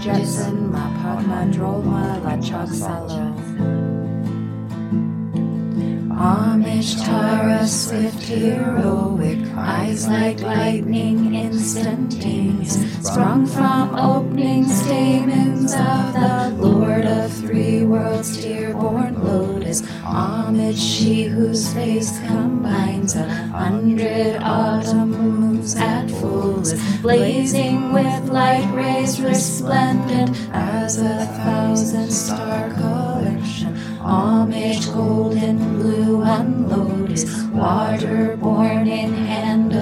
Jetsun Ma Padma Drolma Lachak Salo. Homage Tara, swift heroic, eyes like lightning instantaneous, sprung from opening stamens of the Lord of three worlds, dear-born lotus. Homage she whose face combines a hundred autumn moons at fullest, blazing with light rays resplendent as a thousand star collection. Homage golden blue unloaded, water-born in hand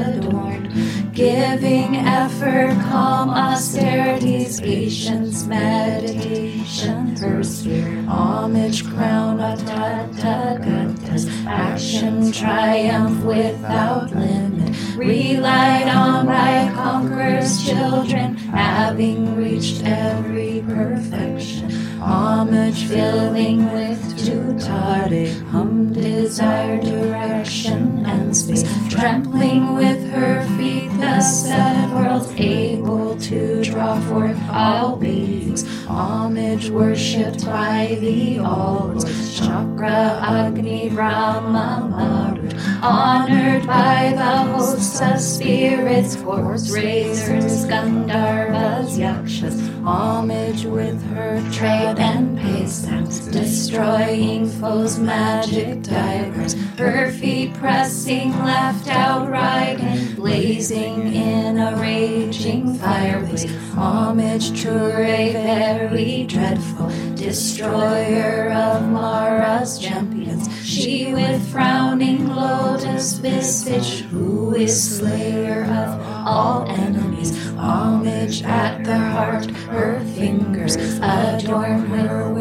giving effort, calm austerities, patience, meditation, her spirit, homage, crown, atatatas, action, triumph without limit, relied on by conquerors, children, having reached every perfection, homage, filling with tutare, hum, desire, direction, and space, trampling with her feet the seven worlds, able to draw forth all beings, homage worshipped by the all Shakra, agni, brahma, honored by the hosts of spirits, corpse raisers, gandharvas, yakshas, homage with her tread and pace, destroying foes, magic tigers, her feet pressing left outright and blazing in a raging fireplace. Homage a very dreadful destroyer of Mara's champions. She with frowning lotus visage, who is slayer of all enemies. Homage at the heart, her fingers adorn her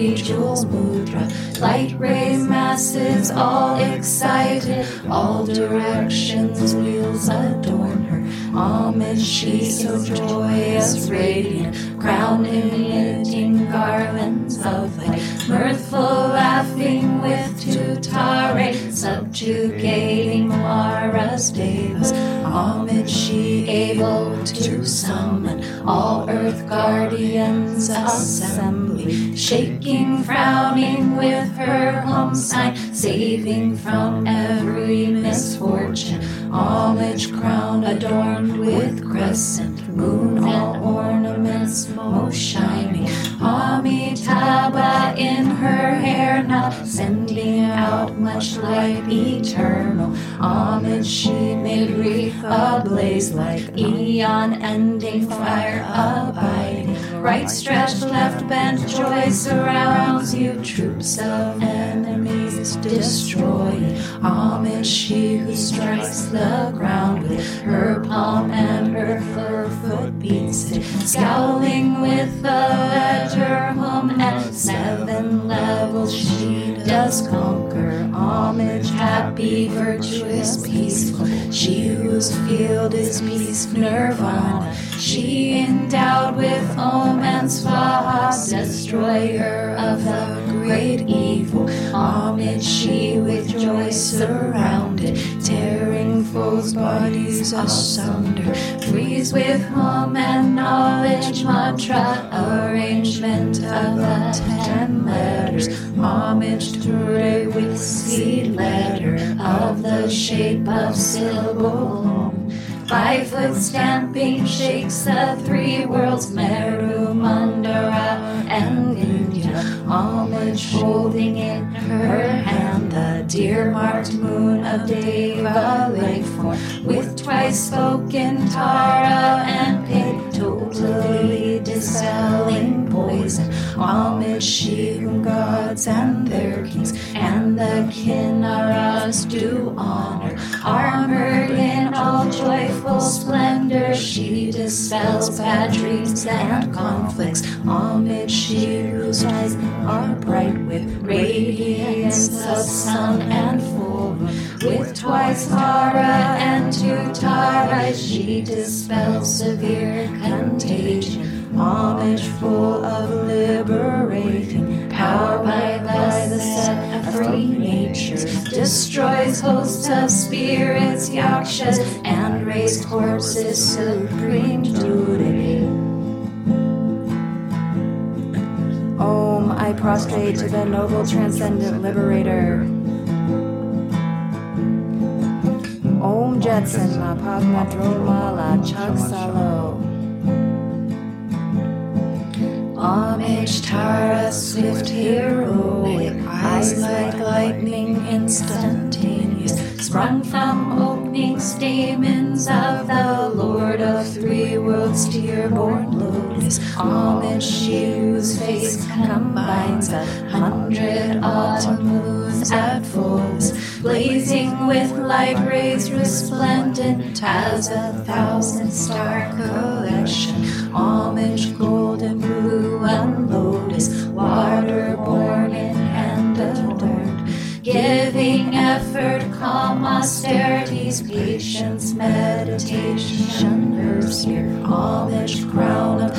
three jewels mudra. Light ray masses, all excited, all directions wheels adorn her. Homage, she so joyous, radiant, crowned crown emitting garlands of light, mirthful, laughing with tutare, subjugating Mara's devas. Homage, she able to summon all earth guardians assembly, shaking, frowning with her home sign, saving from every misfortune. Homage, crown adorned with crescent moon, all ornaments most shining. Amitabha in her hair now, sending out much light eternal. Homage she made wreath ablaze like eon ending fire abiding. Right stretched, left bent, joy surrounds you. Troops of enemies destroying. Homage she who strikes the ground with her palm and her fur foot beats it. Scowling with the ledger hum at seven levels she does conquer. Homage, happy, virtuous, peaceful. She whose field is peace, nirvana. She endowed with foes' bodies asunder. Freeze with hum and knowledge mantra, arrangement of the ten letters. Homage to Re with seed letter of the shape of syllable. Five foot stamping shakes the three worlds, Meru, Mandara, and Vindhya. Homage holding in her hand the deer marked moon of Deva with twice spoken Tara and pig, totally dispelling poison. Homage she whom gods and their kings and the Kinnaras do honor, armored in all joyful splendor, she dispels bad dreams and conflicts. Homage, she whose eyes are bright with radiance of sun and full. With twice Tara and two Tara, she dispels severe contagion. Homage full of liberating power by, the set of free nature, destroys hosts of spirits, yakshas, and raised corpses, supreme duty. Om, I prostrate to the noble transcendent liberator. Om Jetsun Ma Padma Droma La Chak Salo. Homage Tara, swift heroic, eyes like lightning instantaneous, sprung from opening stamens of the Lord of three worlds, dear-born lotus. Homage she whose face combines a hundred autumn moons at fulls, blazing with light rays resplendent as a thousand star collection. Homage golden blue and lotus, water-born in hand adorned, giving effort, calm austerities, patience, meditation, her sphere, homage, crown of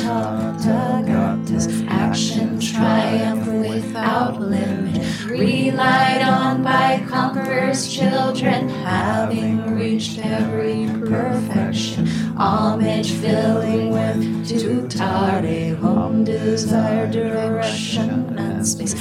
conquerors, children, having reached every perfection, homage filling with tutare, home desire, direction, and space,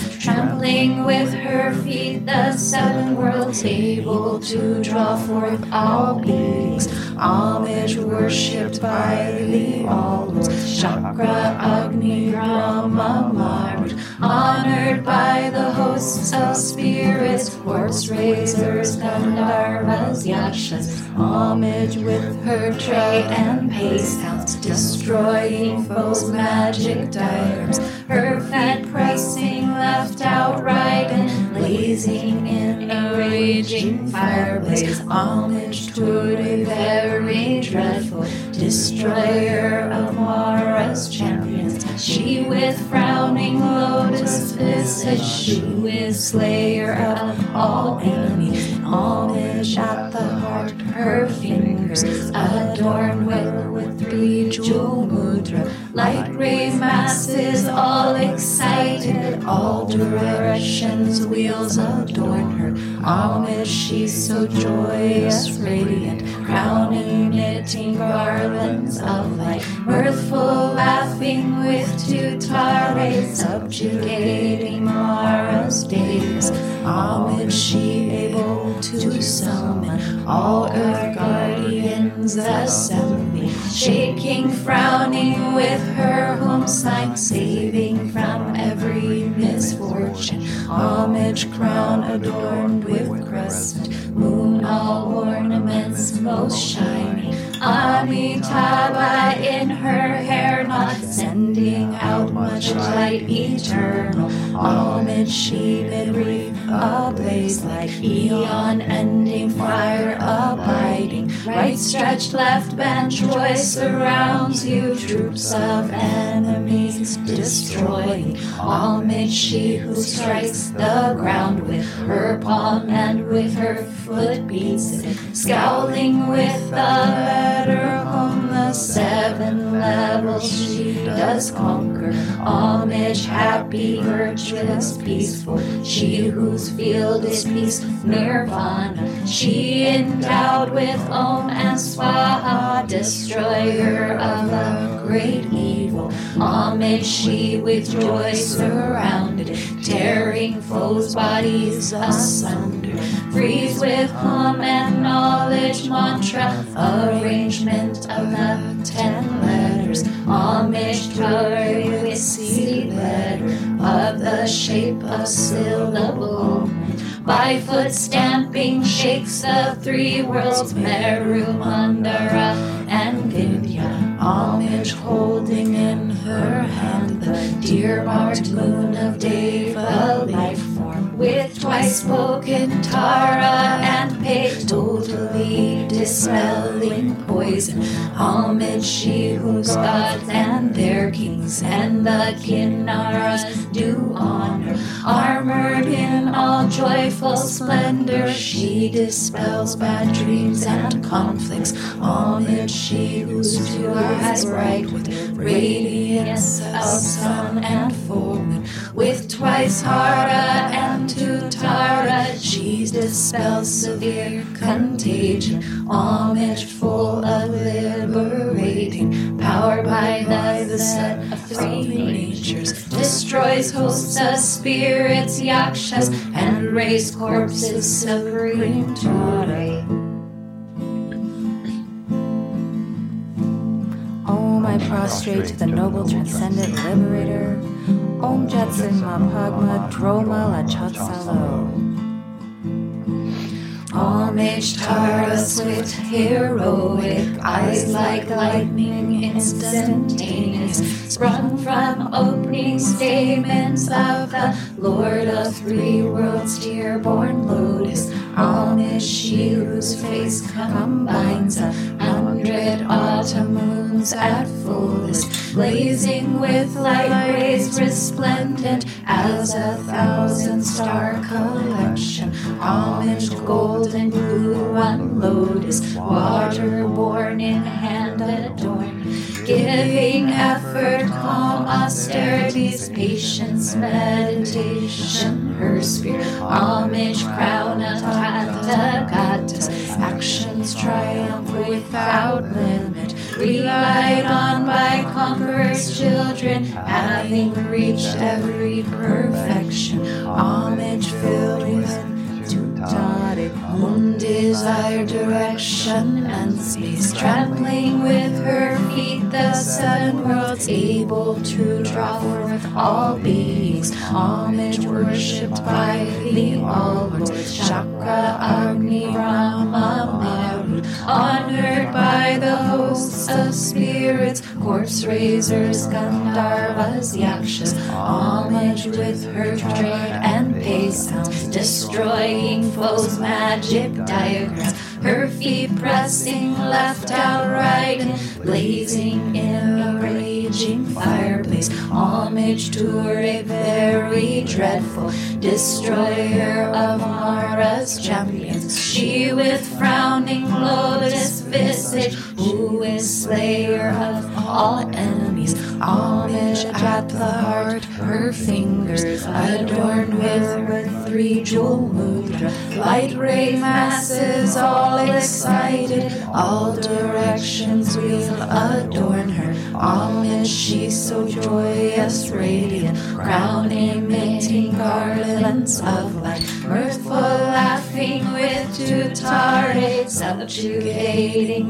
with her feet the seven worlds, able to draw forth all beings, homage worshipped by the all Shakra, Agni, Brahma, Marut, honored by the hosts of spirits, corpse raisers, Gandharvas, Yakshas, homage with her tray and pace counts, destroying foes' magic diagrams, her fed pricing left outright and blazing in a raging fireblaze, homage to a very dreadful destroyer of Mara's champions. She with frowning lotus visage, she with slayer of all enemies, homage at the heart, her fingers adorned well with three jewel mudra, light gray masses all excited, all directions wheels adorn her. Homage, she's so joyous, radiant, crowning knitting garlands of light, mirthful, laughing with two tutare, subjugating Mara's days. Homage, she able to summon all earth guardians assembly, shaking, frowning with her home sign, saving from every misfortune. Homage, crown adorned with crescent, moon all ornaments most shining. Amitabha in her hair, not sending out much light eternal. Homage, she mid-reef, ablaze like eon, ending fire abiding. Right stretched, left bend, joy surrounds you. Troops of enemies destroying. Homage, she who strikes the ground with her palm and with her foot beats. Scowling with the letter on the seven levels she does conquer. Homage, happy, virtuous, peaceful. She whose field is peace, nirvana. She endowed with Om and Swaha, destroyer of the great evil. Homage, she with joy surrounded, tearing foes' bodies asunder. Freeze with Om and knowledge mantra, arrangement of the ten letters. Homage, tower with seed letter of the shape of syllable. By foot stamping shakes the three worlds, Meru, Mandara, and Vindhya. Homage holding in her hand the deer marked moon of Deva life form. With twice spoken Tara and Pate, totally dispelling poison. Homage she whose gods and their kings and the Kinnaras do honor. Armored in all joyful splendor, she dispels bad dreams and conflicts. Homage she whose pure eyes bright with radiance of sun and full. With twice Hara and Tutara, she dispels severe contagion. Homage full of liberating power by the set of three natures. Destroys hosts of spirits, yakshas, and raise corpses supreme to Om, I prostrate to the noble transcendent liberator. Om Jetson Mapagma Droma Lachatsalo. Homage Taurus with heroic eyes like lightning instantaneous, sprung from opening statements of the Lord of Three Worlds, dear-born lotus. Homage she whose face combines a hundred autumn moons at fullest, blazing with light rays resplendent as a thousand star collection. Homage golden blue on lotus, water waterborne in hand adorned, giving effort, calm austerities, patience, meditation, her spirit. Homage crown the goddess, actions triumph without limit, relied on by conquerors' children, having reached every perfection. Homage filled with Desire direction and space, trampling with her feet the seven worlds, able to draw forth all beings. Homage worshipped by the all worlds, Shakra, Agni, Rama, honored by the hosts of spirits, corpse raisers, Gandharvas, Yakshas, homage with her trade and pace destroying foes' magic diagrams, her feet pressing left out outright, blazing in a raging fireplace, homage to a very dreadful destroyer of Mara's champions. She with frowning lotus visage, who is slayer of all enemies, homage at the heart, her fingers adorned with her three jewel mudra, light ray masses all excited, all directions will adorn her. Homage, she so joyous, radiant, crown emitting garlands of light, mirthful laughing with tutare, subjugating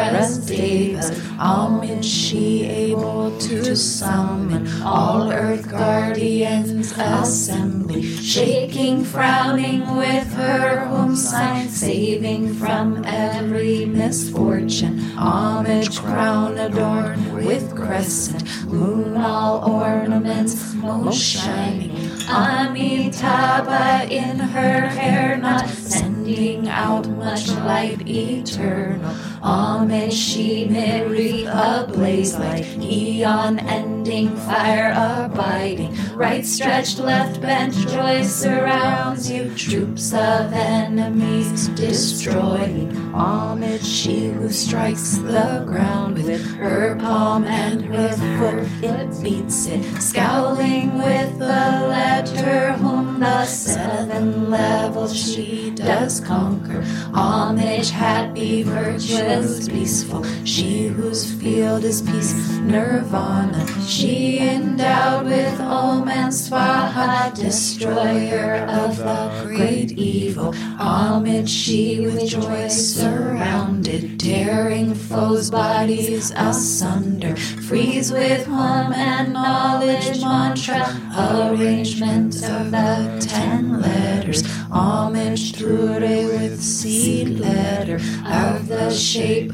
Mara's devas. Homage, she able to summon all earth guardians assembly, shaking, frowning with her home sign, saving from every misfortune. Homage, crown adorned with crescent, moon all ornaments most shining. Amitabha in her hair not sending out much light eternal. Homage she mid ablaze like eon ending fire abiding. Right stretched, left bent, joy surrounds you. Troops of enemies destroying. Homage she who strikes the ground with her palm and her foot it beats it. Scowling with the letter whom the seven levels she does conquer. Homage happy, virtuous, peaceful. She whose field is peace, nirvana. She endowed with Om and Swaha, destroyer of the great evil. Homage she with joy surrounded, tearing foes' bodies asunder. Freeze with hum and knowledge mantra, arrangement of the ten letters. Homage Ture with seed letter of the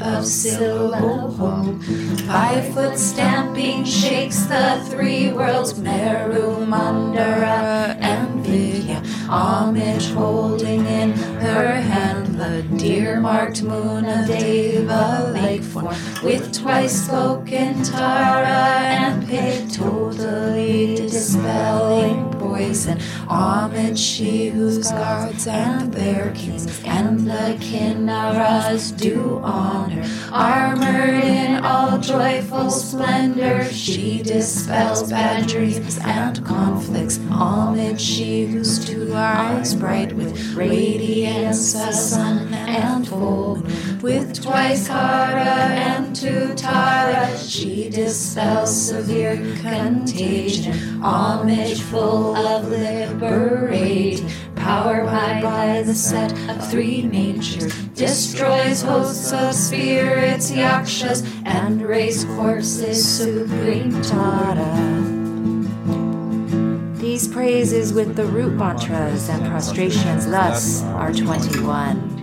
of syllable. Five foot stamping shakes the three worlds, Meru, Mandara, and Vindhya. Homage holding in her hand the Deer marked moon of Deva lake form, with twice spoken Tara and totally dispelling poison. Homage she whose guards and their kings and the Kinnaras do honor. Armored in all joyful splendor, she dispels bad dreams and conflicts. Homage she whose two eyes bright with radiance of sun and moon. With twice Kara and two Tara, she dispels severe contagion. Homage full of liberating power by, by the set of three natures, destroys hosts of spirits, yakshas, and race courses, supreme Tara. These praises with the root mantras and prostrations thus are 21.